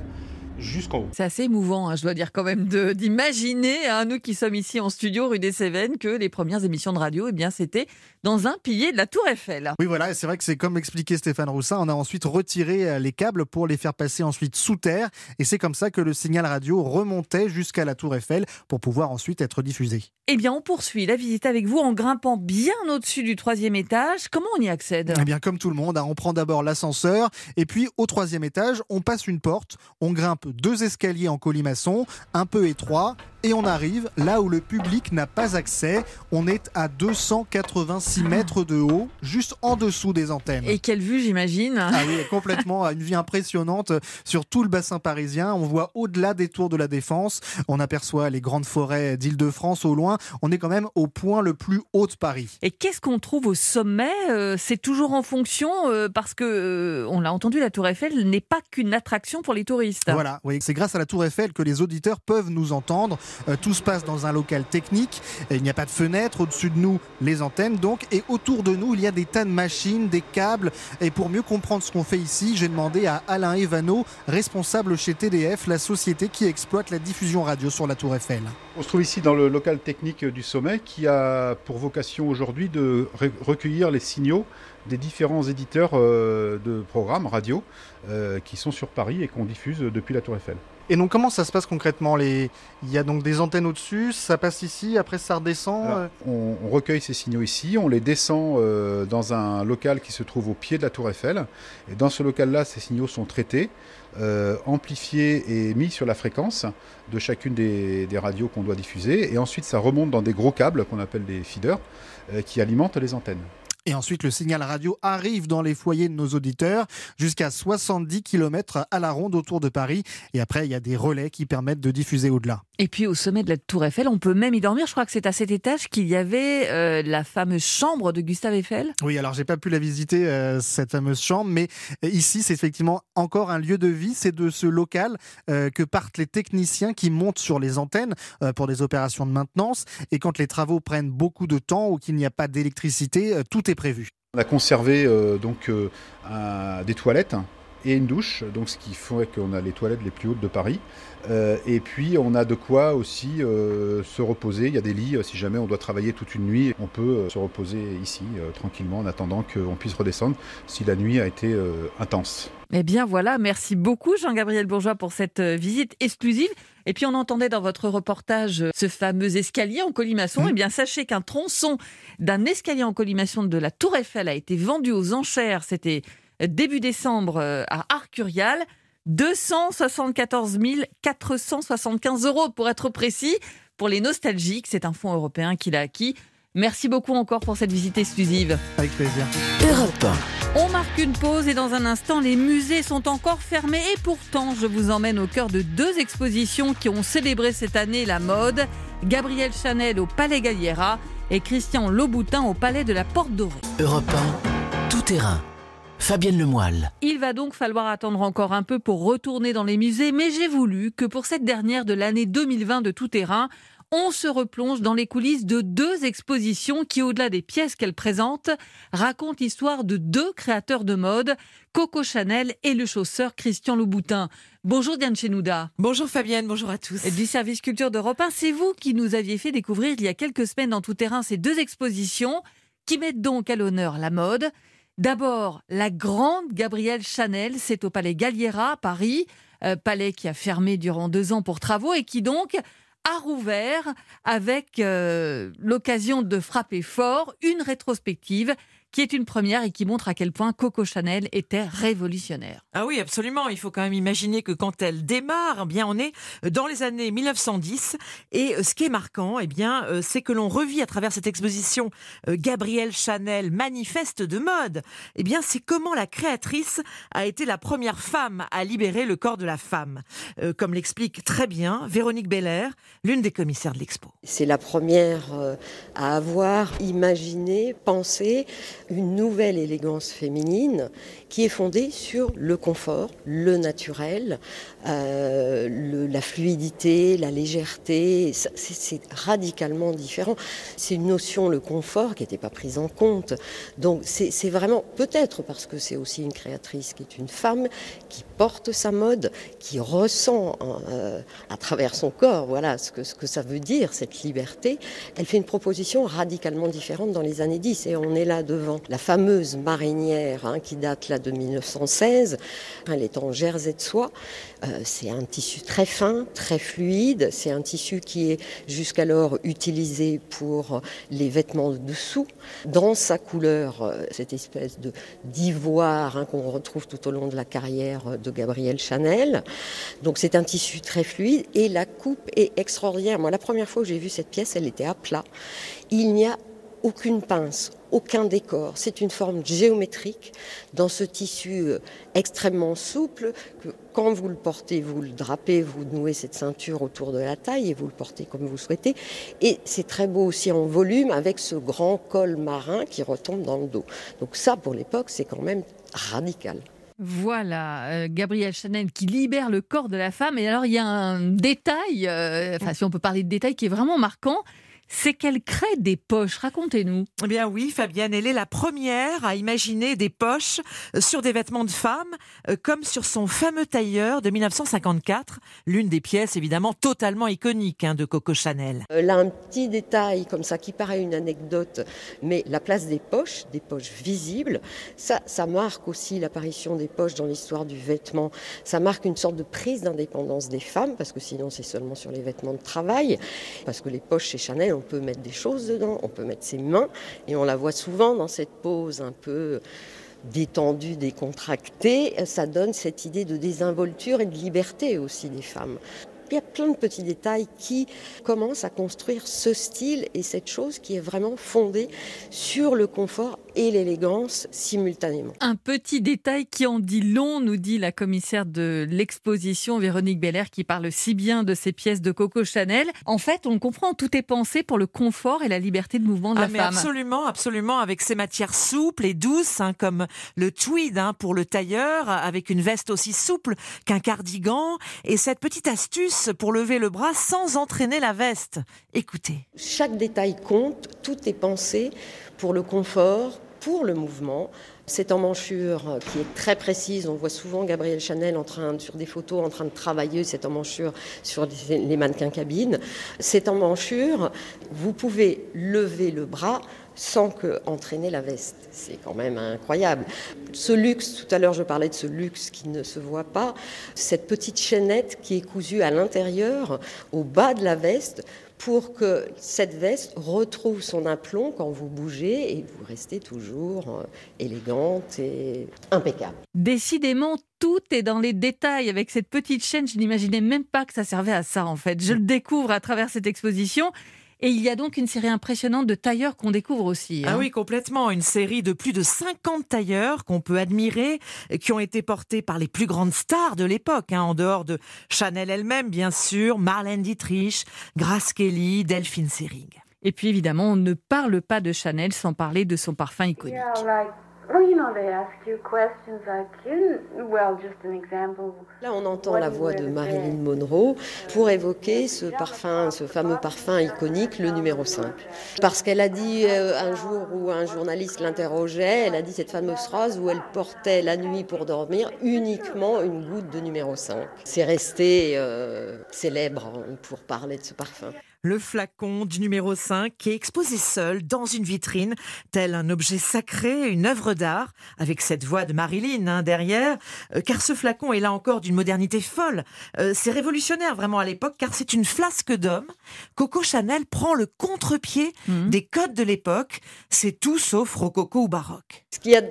jusqu'en haut. C'est assez émouvant, hein, je dois dire quand même, d'imaginer, hein, nous qui sommes ici en studio rue des Cévennes, que les premières émissions de radio, eh bien, c'était dans un pilier de la Tour Eiffel. Oui, voilà, c'est vrai que c'est comme expliquait Stéphane Roussin, on a ensuite retiré euh, les câbles pour les faire passer ensuite sous terre, et c'est comme ça que le signal radio remontait jusqu'à la Tour Eiffel pour pouvoir ensuite être diffusé. Eh bien, on poursuit la visite avec vous en grimpant bien au-dessus du troisième étage. Comment on y accède? Eh bien, comme tout le monde, hein, on prend d'abord l'ascenseur, et puis au troisième étage, on passe une porte, on grimpe deux escaliers en colimaçon, un peu étroits, et on arrive là où le public n'a pas accès. On est à 286 mètres de haut, juste en dessous des antennes. Et quelle vue, j'imagine Ah oui, complètement, une vue impressionnante sur tout le bassin parisien. On voit au-delà des tours de la Défense, on aperçoit les grandes forêts d'Île-de-France au loin. On est quand même au point le plus haut de Paris. Et qu'est-ce qu'on trouve au sommet euh, C'est toujours en fonction, euh, parce que, euh, on l'a entendu, la Tour Eiffel n'est pas qu'une attraction pour les touristes. Voilà, oui, c'est grâce à la Tour Eiffel que les auditeurs peuvent nous entendre. Euh, tout se passe dans un local technique. Il n'y a pas de fenêtre. Au-dessus de nous, les antennes donc. Et autour de nous, il y a des tas de machines, des câbles. Et pour mieux comprendre ce qu'on fait ici, j'ai demandé à Alain Evano, responsable chez TDF, la société qui exploite la diffusion radio sur la Tour Eiffel. On se trouve ici dans le local technique du sommet qui a pour vocation aujourd'hui de recueillir les signaux des différents éditeurs euh, de programmes radio euh, qui sont sur Paris et qu'on diffuse depuis la Tour Eiffel. Et donc comment ça se passe concrètement Il y a donc des antennes au-dessus, ça passe ici, après ça redescend euh on, recueille ces signaux ici, on les descend dans un local qui se trouve au pied de la tour Eiffel. Et dans ce local-là, ces signaux sont traités, amplifiés et mis sur la fréquence de chacune des, des radios qu'on doit diffuser. Et ensuite, ça remonte dans des gros câbles qu'on appelle des feeders qui alimentent les antennes. Et ensuite, le signal radio arrive dans les foyers de nos auditeurs jusqu'à 70 km à la ronde autour de Paris. Et après, il y a des relais qui permettent de diffuser au-delà. Et puis au sommet de la Tour Eiffel, on peut même y dormir. Je crois que c'est à cet étage qu'il y avait euh, la fameuse chambre de Gustave Eiffel. Oui, alors j'ai pas pu la visiter, euh, cette fameuse chambre, mais euh, ici, c'est effectivement encore un lieu de vie. C'est de ce local que partent les techniciens qui montent sur les antennes pour des opérations de maintenance. Et quand les travaux prennent beaucoup de temps ou qu'il n'y a pas d'électricité, tout est prévu. On a conservé donc des toilettes et une douche, donc ce qui fait qu'on a les toilettes les plus hautes de Paris. Euh, et puis on a de quoi aussi euh, se reposer. Il y a des lits, euh, si jamais on doit travailler toute une nuit, on peut se reposer ici tranquillement en attendant qu'on puisse redescendre si la nuit a été intense. Eh bien voilà, merci beaucoup Jean-Gabriel Bourgeois pour cette visite exclusive. Et puis on entendait dans votre reportage ce fameux escalier en colimaçon. Mmh. Eh bien sachez qu'un tronçon d'un escalier en colimaçon de la Tour Eiffel a été vendu aux enchères. C'était début décembre à Arcurial. 274 475 euros pour être précis. Pour les nostalgiques, c'est un fonds européen qu'il a acquis. Merci beaucoup encore pour cette visite exclusive. Avec plaisir. Europe On marque une pause et dans un instant, les musées sont encore fermés. Et pourtant, je vous emmène au cœur de deux expositions qui ont célébré cette année la mode. Gabriel Chanel au Palais Galliera et Christian Louboutin au Palais de la Porte Dorée. Europe 1, tout terrain. Fabienne Lemoyle. Il va donc falloir attendre encore un peu pour retourner dans les musées, mais j'ai voulu que pour cette dernière de l'année 2020 de tout terrain, on se replonge dans les coulisses de deux expositions qui, au-delà des pièces qu'elles présentent, racontent l'histoire de deux créateurs de mode, Coco Chanel et le chausseur Christian Louboutin. Bonjour Diane Chenouda. Bonjour Fabienne, bonjour à tous. Du service culture d'Europe 1, c'est vous qui nous aviez fait découvrir il y a quelques semaines dans tout terrain ces deux expositions qui mettent donc à l'honneur la mode D'abord, la grande Gabrielle Chanel, c'est au Palais Galliera à Paris, euh, palais qui a fermé durant deux ans pour travaux et qui donc a rouvert avec euh, l'occasion de frapper fort une rétrospective qui est une première et qui montre à quel point Coco Chanel était révolutionnaire. Ah oui, absolument. Il faut quand même imaginer que quand elle démarre, eh bien, on est dans les années 1910. Et euh, ce qui est marquant, eh bien, euh, c'est que l'on revit à travers cette exposition euh, Gabrielle Chanel, manifeste de mode. Eh bien, c'est comment la créatrice a été la première femme à libérer le corps de la femme. Comme l'explique très bien Véronique Belair, l'une des commissaires de l'expo. C'est la première à avoir imaginé, pensé une nouvelle élégance féminine qui est fondée sur le confort, le naturel, euh, la fluidité, la légèreté. C'est radicalement différent. C'est une notion, le confort, qui n'était pas prise en compte. Donc c'est vraiment, peut-être parce que c'est aussi une créatrice qui est une femme, qui porte sa mode, qui ressent euh, à travers son corps, voilà ce que, ce que ça veut dire, cette liberté. Elle fait une proposition radicalement différente dans les années 10. Et on est là devant la fameuse marinière hein, qui date là de 1916. Elle est en jersey de soie. Euh, c'est un tissu très fin, très fluide. C'est un tissu qui est jusqu'alors utilisé pour les vêtements de dessous. Dans sa couleur, euh, cette espèce de d'ivoire hein, qu'on retrouve tout au long de la carrière de Gabrielle Chanel. Donc c'est un tissu très fluide et la coupe est extraordinaire. Moi, la première fois que j'ai vu cette pièce, elle était à plat. Il n'y a aucune pince, aucun décor. C'est une forme géométrique dans ce tissu euh, extrêmement souple que quand vous le portez, vous le drapez, vous nouez cette ceinture autour de la taille et vous le portez comme vous souhaitez. Et c'est très beau aussi en volume avec ce grand col marin qui retombe dans le dos. Donc ça, pour l'époque, c'est quand même radical. Voilà, euh, Gabrielle Chanel qui libère le corps de la femme. Et alors, il y a un détail, euh, enfin, si on peut parler de détail, qui est vraiment marquant c'est qu'elle crée des poches. Racontez-nous. Eh bien oui, Fabienne, elle est la première à imaginer des poches euh, sur des vêtements de femmes, euh, comme sur son fameux tailleur de 1954, l'une des pièces évidemment totalement iconiques hein, de Coco Chanel. Euh, là, un petit détail comme ça qui paraît une anecdote, mais la place des poches, des poches visibles, ça, ça marque aussi l'apparition des poches dans l'histoire du vêtement. Ça marque une sorte de prise d'indépendance des femmes, parce que sinon c'est seulement sur les vêtements de travail, parce que les poches chez Chanel on peut mettre des choses dedans, on peut mettre ses mains, et on la voit souvent dans cette pose un peu détendue, décontractée. Ça donne cette idée de désinvolture et de liberté aussi des femmes. Il y a plein de petits détails qui commencent à construire ce style et cette chose qui est vraiment fondée sur le confort et l'élégance simultanément. Un petit détail qui en dit long, nous dit la commissaire de l'exposition Véronique Belair qui parle si bien de ces pièces de Coco Chanel. En fait, on comprend, tout est pensé pour le confort et la liberté de mouvement de ah, la mais femme. Absolument, absolument, avec ces matières souples et douces, hein, comme le tweed hein, pour le tailleur, avec une veste aussi souple qu'un cardigan, et cette petite astuce pour lever le bras sans entraîner la veste. Écoutez. Chaque détail compte, tout est pensé pour le confort, pour le mouvement. C'est emmanchure qui est très précise. On voit souvent Gabrielle Chanel en train, sur des photos en train de travailler cette emmanchure sur les mannequins cabines. Cette emmanchure, vous pouvez lever le bras sans que entraîner la veste. C'est quand même incroyable. Ce luxe, tout à l'heure je parlais de ce luxe qui ne se voit pas, cette petite chaînette qui est cousue à l'intérieur, au bas de la veste, pour que cette veste retrouve son aplomb quand vous bougez et vous restez toujours euh, élégante et impeccable. Décidément, tout est dans les détails. Avec cette petite chaîne, je n'imaginais même pas que ça servait à ça en fait. Je le découvre à travers cette exposition. Et il y a donc une série impressionnante de tailleurs qu'on découvre aussi. Ah hein. oui, complètement. Une série de plus de 50 tailleurs qu'on peut admirer, qui ont été portés par les plus grandes stars de l'époque, hein, en dehors de Chanel elle-même, bien sûr, Marlène Dietrich, Grace Kelly, Delphine Seyrig. Et puis évidemment, on ne parle pas de Chanel sans parler de son parfum iconique. Là, on entend la voix de Marilyn Monroe pour évoquer ce parfum, ce fameux parfum iconique, le numéro 5. Parce qu'elle a dit euh, un jour où un journaliste l'interrogeait, elle a dit cette fameuse phrase où elle portait la nuit pour dormir uniquement une goutte de numéro 5. C'est resté euh, célèbre hein, pour parler de ce parfum. Le flacon du numéro 5 qui est exposé seul dans une vitrine, tel un objet sacré, une œuvre d'art, avec cette voix de Marilyn hein, derrière, euh, car ce flacon est là encore d'une modernité folle. Euh, c'est révolutionnaire vraiment à l'époque, car c'est une flasque d'homme. Coco Chanel prend le contre-pied Mhm. des codes de l'époque. C'est tout sauf rococo ou baroque. Ce qu'il y a pe-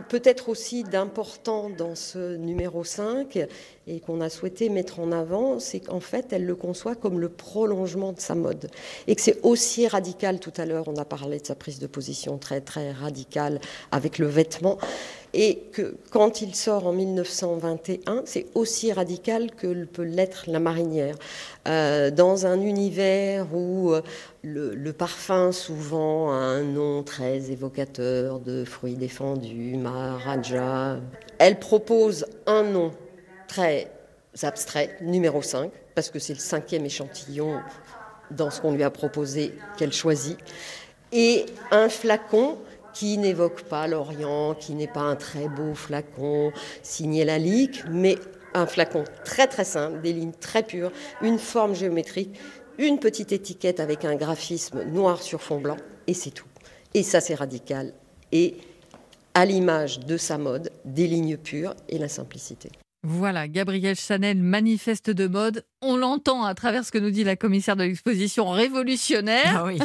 peut-être aussi d'important dans ce numéro 5 et qu'on a souhaité mettre en avant, c'est qu'en fait, elle le conçoit comme le prolongement de sa mode. Et que c'est aussi radical, tout à l'heure, on a parlé de sa prise de position très, très radicale avec le vêtement. Et que quand il sort en 1921, c'est aussi radical que peut l'être la marinière. Euh, dans un univers où euh, le, le parfum souvent a un nom très évocateur de fruits défendus, Maharaja, elle propose un nom très abstrait, numéro 5, parce que c'est le cinquième échantillon dans ce qu'on lui a proposé qu'elle choisit, et un flacon qui n'évoque pas l'Orient, qui n'est pas un très beau flacon signé Lalique, mais un flacon très très simple, des lignes très pures, une forme géométrique, une petite étiquette avec un graphisme noir sur fond blanc, et c'est tout. Et ça c'est radical, et à l'image de sa mode, des lignes pures et la simplicité. Voilà, Gabrielle Chanel, manifeste de mode. On l'entend à travers ce que nous dit la commissaire de l'exposition révolutionnaire. Ah oui,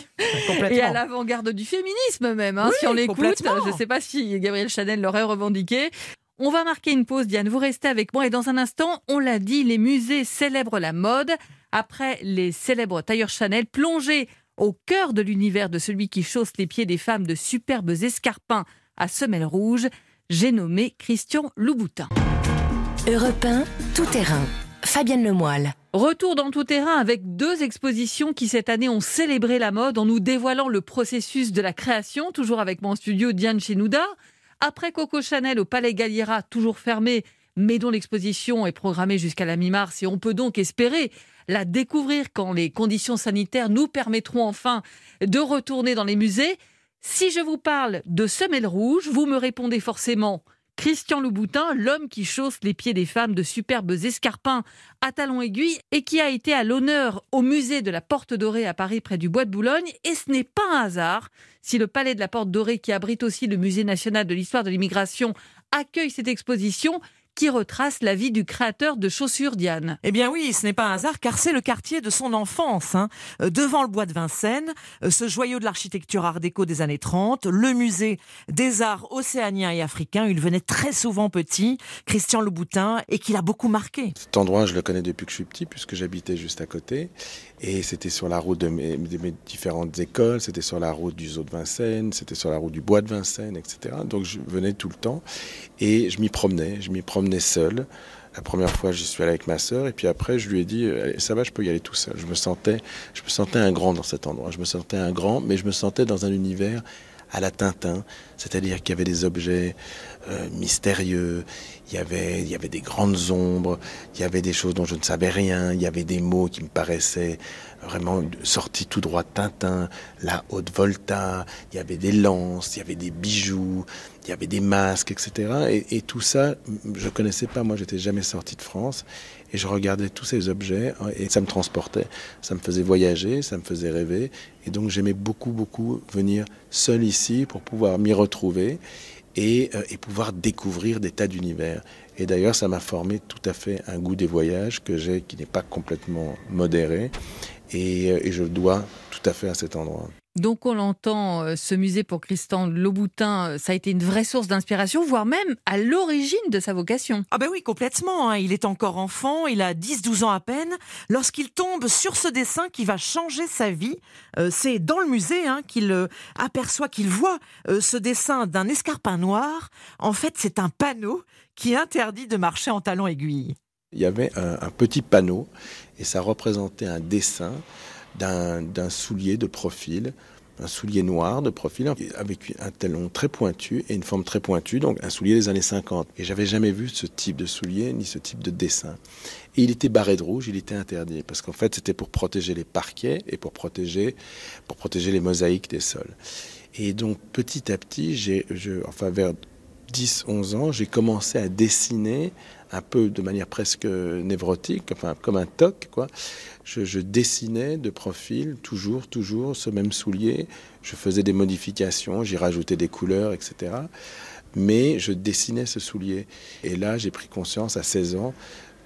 complètement. Et à l'avant-garde du féminisme même, hein, Oui, si on l'écoute. Je ne sais pas si Gabrielle Chanel l'aurait revendiqué. On va marquer une pause, Diane. Vous restez avec moi. Et dans un instant, on l'a dit, les musées célèbrent la mode. Après les célèbres tailleurs Chanel, plongés au cœur de l'univers de celui qui chausse les pieds des femmes de superbes escarpins à semelles rouges, j'ai nommé Christian Louboutin. Europe 1, tout terrain. Fabienne Lemoyle. Retour dans tout terrain avec deux expositions qui cette année ont célébré la mode en nous dévoilant le processus de la création, toujours avec mon studio Diane Chenouda. Après Coco Chanel au Palais Galliera, toujours fermé, mais dont l'exposition est programmée jusqu'à la mi-mars et on peut donc espérer la découvrir quand les conditions sanitaires nous permettront enfin de retourner dans les musées. Si je vous parle de semelles rouges, vous me répondez forcément Christian Louboutin, l'homme qui chausse les pieds des femmes de superbes escarpins à talons aiguilles et qui a été à l'honneur au musée de la Porte Dorée à Paris près du Bois de Boulogne. Et ce n'est pas un hasard si le palais de la Porte Dorée, qui abrite aussi le musée national de l'histoire de l'immigration, accueille cette exposition qui retrace la vie du créateur de chaussures Diane. Eh bien oui, ce n'est pas un hasard car c'est le quartier de son enfance. hein. Euh, Devant le bois de Vincennes, euh, ce joyau de l'architecture art déco des années 30, le musée des arts océaniens et africains, où il venait très souvent petit, Christian Louboutin, et qui l'a beaucoup marqué. Cet endroit, je le connais depuis que je suis petit, puisque j'habitais juste à côté. Et c'était sur la route de mes, de mes différentes écoles, c'était sur la route du zoo de Vincennes, c'était sur la route du bois de Vincennes, etc. Donc je venais tout le temps et je m'y promenais, je m'y promenais seul. La première fois, j'y suis allé avec ma sœur, et puis après, je lui ai dit, Allez, ça va, je peux y aller tout seul. Je me sentais, je me sentais un grand dans cet endroit. Je me sentais un grand, mais je me sentais dans un univers à la Tintin, c'est-à-dire qu'il y avait des objets euh, mystérieux, il y avait, il y avait des grandes ombres, il y avait des choses dont je ne savais rien, il y avait des mots qui me paraissaient vraiment sortis tout droit de Tintin, la haute volta, il y avait des lances, il y avait des bijoux, il y avait des masques, etc. Et, et tout ça, je connaissais pas, moi j'étais jamais sorti de France, et je regardais tous ces objets, et ça me transportait, ça me faisait voyager, ça me faisait rêver, et donc j'aimais beaucoup, beaucoup venir seul ici pour pouvoir m'y retrouver et, euh, et pouvoir découvrir des tas d'univers. Et d'ailleurs, ça m'a formé tout à fait un goût des voyages que j'ai, qui n'est pas complètement modéré, et, euh, et je le dois tout à fait à cet endroit. Donc on l'entend, euh, ce musée pour Christian Louboutin, euh, ça a été une vraie source d'inspiration, voire même à l'origine de sa vocation. Ah ben oui, complètement. hein. Il est encore enfant, il a 10-12 ans à peine, lorsqu'il tombe sur ce dessin qui va changer sa vie. Euh, c'est dans le musée hein, qu'il euh, aperçoit, qu'il voit euh, ce dessin d'un escarpin noir. En fait, c'est un panneau qui interdit de marcher en talons aiguilles. Il y avait un, un petit panneau, et ça représentait un dessin d'un soulier de profil, un soulier noir de profil, avec un talon très pointu et une forme très pointue, donc un soulier des années 50. Et j'avais jamais vu ce type de soulier, ni ce type de dessin. Et il était barré de rouge, il était interdit, parce qu'en fait c'était pour protéger les parquets et pour protéger, pour protéger les mosaïques des sols. Et donc petit à petit, j'ai, enfin vers 10-11 ans, j'ai commencé à dessiner un peu de manière presque névrotique, enfin comme un toc, quoi. Je, dessinais de profil, toujours, toujours ce même soulier. Je faisais des modifications, j'y rajoutais des couleurs, etc. mais je dessinais ce soulier. Et là, j'ai pris conscience à 16 ans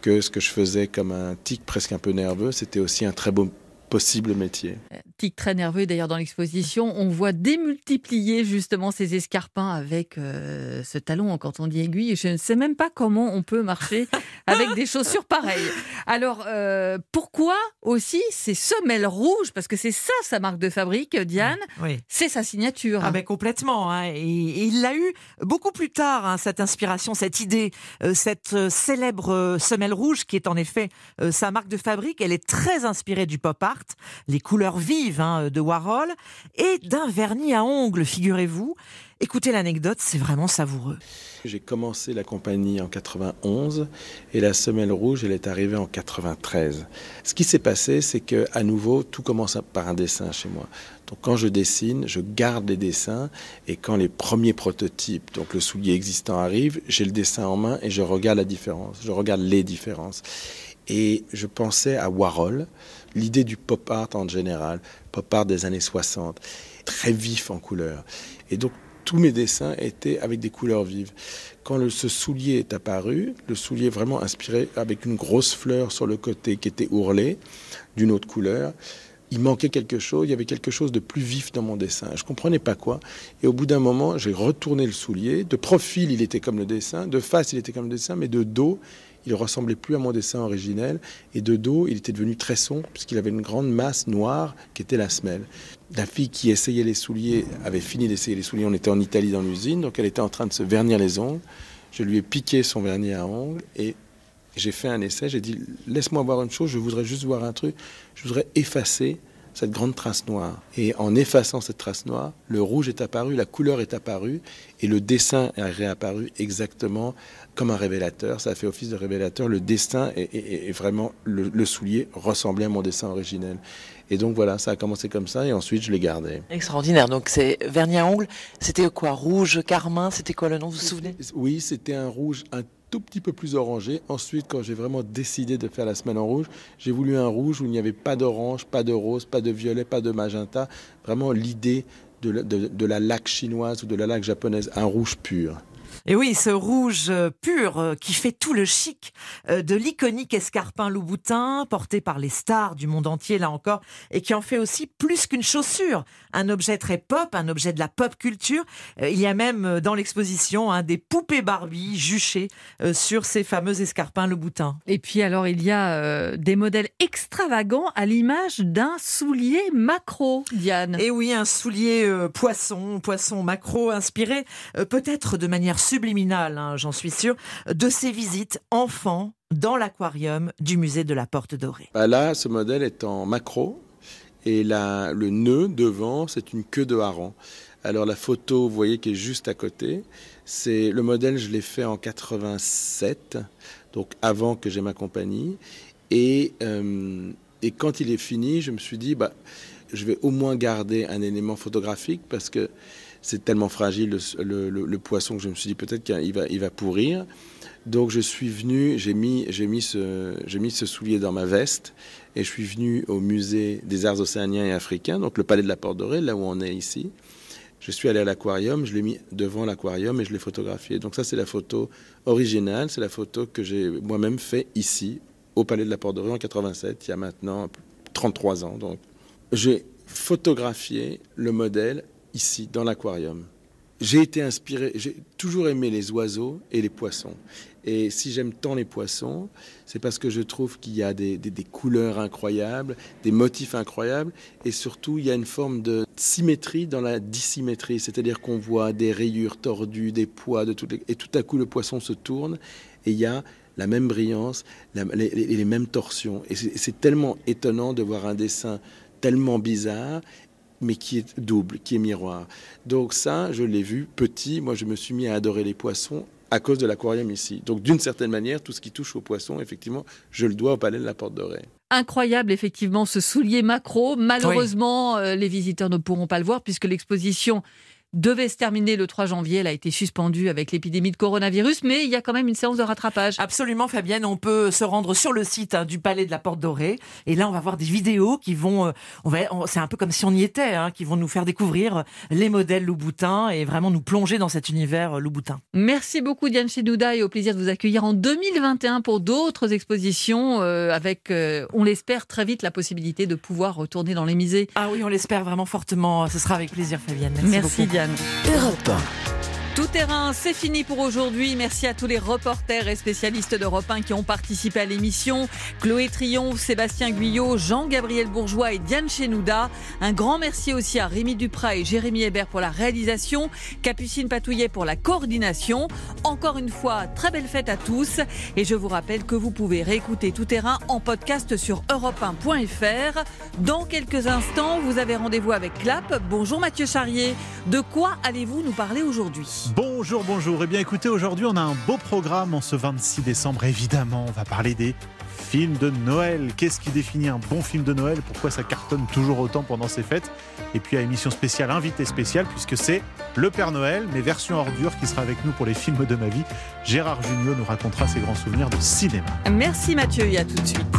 que ce que je faisais comme un tic presque un peu nerveux, c'était aussi un très beau possible métier. Euh, tic très nerveux d'ailleurs dans l'exposition, on voit démultiplier justement ces escarpins avec euh, ce talon quand on dit aiguille. Je ne sais même pas comment on peut marcher [laughs] avec des chaussures pareilles. Alors euh, pourquoi aussi ces semelles rouges? Parce que c'est ça sa marque de fabrique, Diane. Oui. C'est sa signature. Ah ben complètement. Hein. Et, il l'a eu beaucoup plus tard hein, cette inspiration, cette idée, cette célèbre semelle rouge qui est en effet sa marque de fabrique. Elle est très inspirée du pop art les couleurs vives hein, de Warhol, et d'un vernis à ongles, figurez-vous. Écoutez l'anecdote, c'est vraiment savoureux. J'ai commencé la compagnie en 91 et la semelle rouge, elle est arrivée en 93. Ce qui s'est passé, c'est que à nouveau, tout commence par un dessin chez moi. Donc quand je dessine, je garde les dessins et quand les premiers prototypes, donc le soulier existant arrive, j'ai le dessin en main et je regarde la différence, je regarde les différences. Et je pensais à Warhol, l'idée du pop art en général, pop art des années 60, très vif en couleurs. Et donc tous mes dessins étaient avec des couleurs vives. Quand le, ce soulier est apparu, le soulier vraiment inspiré avec une grosse fleur sur le côté qui était ourlée d'une autre couleur, il manquait quelque chose, il y avait quelque chose de plus vif dans mon dessin. Je ne comprenais pas quoi. Et au bout d'un moment, j'ai retourné le soulier. De profil, il était comme le dessin. De face, il était comme le dessin. Mais de dos, il ressemblait plus à mon dessin originel. Et de dos, il était devenu très sombre, puisqu'il avait une grande masse noire qui était la semelle. La fille qui essayait les souliers avait fini d'essayer les souliers. On était en Italie dans l'usine, donc elle était en train de se vernir les ongles. Je lui ai piqué son vernis à ongles et j'ai fait un essai. J'ai dit Laisse-moi voir une chose, je voudrais juste voir un truc. Je voudrais effacer cette grande trace noire. Et en effaçant cette trace noire, le rouge est apparu, la couleur est apparue, et le dessin est réapparu exactement comme un révélateur. Ça a fait office de révélateur. Le dessin est, vraiment, le, soulier ressemblait à mon dessin originel. Et donc voilà, ça a commencé comme ça, et ensuite je l'ai gardé. Extraordinaire. Donc c'est vernis à ongles. C'était quoi? Rouge, carmin? C'était quoi le nom? Vous vous souvenez? Oui, c'était un rouge un tout petit peu plus orangé. Ensuite, quand j'ai vraiment décidé de faire la semaine en rouge, j'ai voulu un rouge où il n'y avait pas d'orange, pas de rose, pas de violet, pas de magenta. Vraiment l'idée de, la laque chinoise ou de la laque japonaise, un rouge pur. Et oui, ce rouge euh, pur euh, qui fait tout le chic euh, de l'iconique escarpin Louboutin, porté par les stars du monde entier, là encore, et qui en fait aussi plus qu'une chaussure, un objet très pop, un objet de la pop culture. Il y a même dans l'exposition hein, des poupées Barbie juchées sur ces fameux escarpins Louboutin. Et puis alors, il y a des modèles extravagants à l'image d'un soulier macro, Diane. Et oui, un soulier poisson, poisson macro, inspiré peut-être de manière subliminale, hein, j'en suis sûr, de ces visites enfants dans l'aquarium du musée de la Porte Dorée. Bah là, ce modèle est en macro et là, le nœud devant, c'est une queue de hareng. Alors la photo, vous voyez, qui est juste à côté, c'est le modèle, je l'ai fait en 87, donc avant que j'ai ma compagnie. Et, euh, et quand il est fini, je me suis dit, bah, je vais au moins garder un élément photographique parce que c'est tellement fragile le, poisson que je me suis dit peut-être qu'il va, il va pourrir. Donc je suis venu, j'ai mis, j'ai mis, ce, j'ai mis ce soulier dans ma veste et je suis venu au musée des arts océaniens et africains, donc le palais de la Porte Dorée, là où on est ici. Je suis allé à l'aquarium, je l'ai mis devant l'aquarium et je l'ai photographié. Donc ça c'est la photo originale, c'est la photo que j'ai moi-même fait ici, au palais de la Porte Dorée en 87, il y a maintenant 33 ans. Donc j'ai photographié le modèle ici, dans l'aquarium. J'ai été inspiré, j'ai toujours aimé les oiseaux et les poissons. Et si j'aime tant les poissons, c'est parce que je trouve qu'il y a des, couleurs incroyables, des motifs incroyables, et surtout il y a une forme de symétrie dans la dissymétrie, c'est-à-dire qu'on voit des rayures tordues, des poids, de toutes et tout à coup le poisson se tourne, et il y a la même brillance, les, les mêmes torsions. Et c'est tellement étonnant de voir un dessin tellement bizarre mais qui est double, qui est miroir. Donc ça, je l'ai vu petit. Moi, je me suis mis à adorer les poissons à cause de l'aquarium ici. Donc d'une certaine manière, tout ce qui touche aux poissons, effectivement, je le dois au palais de la Porte Dorée. Incroyable, effectivement, ce soulier macro. Malheureusement, euh, les visiteurs ne pourront pas le voir puisque l'exposition devait se terminer le 3 janvier. Elle a été suspendue avec l'épidémie de coronavirus, mais il y a quand même une séance de rattrapage. Absolument, Fabienne. On peut se rendre sur le site hein, du Palais de la Porte Dorée. Et là, on va voir des vidéos qui vont. Euh, on va, c'est un peu comme si on y était, hein, qui vont nous faire découvrir les modèles Louboutin et vraiment nous plonger dans cet univers euh, Louboutin. Merci beaucoup, Diane Chénouda, et au plaisir de vous accueillir en 2021 pour d'autres expositions euh, avec, on l'espère, très vite la possibilité de pouvoir retourner dans les musées. Ah oui, on l'espère vraiment fortement. Ce sera avec plaisir, Fabienne. Merci, Merci Diane. Europe tout terrain, c'est fini pour aujourd'hui. Merci à tous les reporters et spécialistes d'Europe 1 qui ont participé à l'émission. Chloé Triomphe, Sébastien Guyot, Jean-Gabriel Bourgeois et Diane Chenouda. Un grand merci aussi à Rémi Duprat et Jérémy Hébert pour la réalisation, Capucine Patouillet pour la coordination. Encore une fois, très belle fête à tous. Et je vous rappelle que vous pouvez réécouter Tout terrain en podcast sur europe1.fr. Dans quelques instants, vous avez rendez-vous avec Clap. Bonjour Mathieu Charrier. De quoi allez-vous nous parler aujourd'hui? Bonjour, bonjour. Eh bien écoutez, aujourd'hui on a un beau programme en ce 26 décembre. Évidemment, on va parler des films de Noël. Qu'est-ce qui définit un bon film de Noël? Pourquoi ça cartonne toujours autant pendant ces fêtes? Et puis à émission spéciale, invité spécial, puisque c'est le Père Noël, mais version ordure, qui sera avec nous pour les films de ma vie. Gérard Junior nous racontera ses grands souvenirs de cinéma. Merci Mathieu et à tout de suite.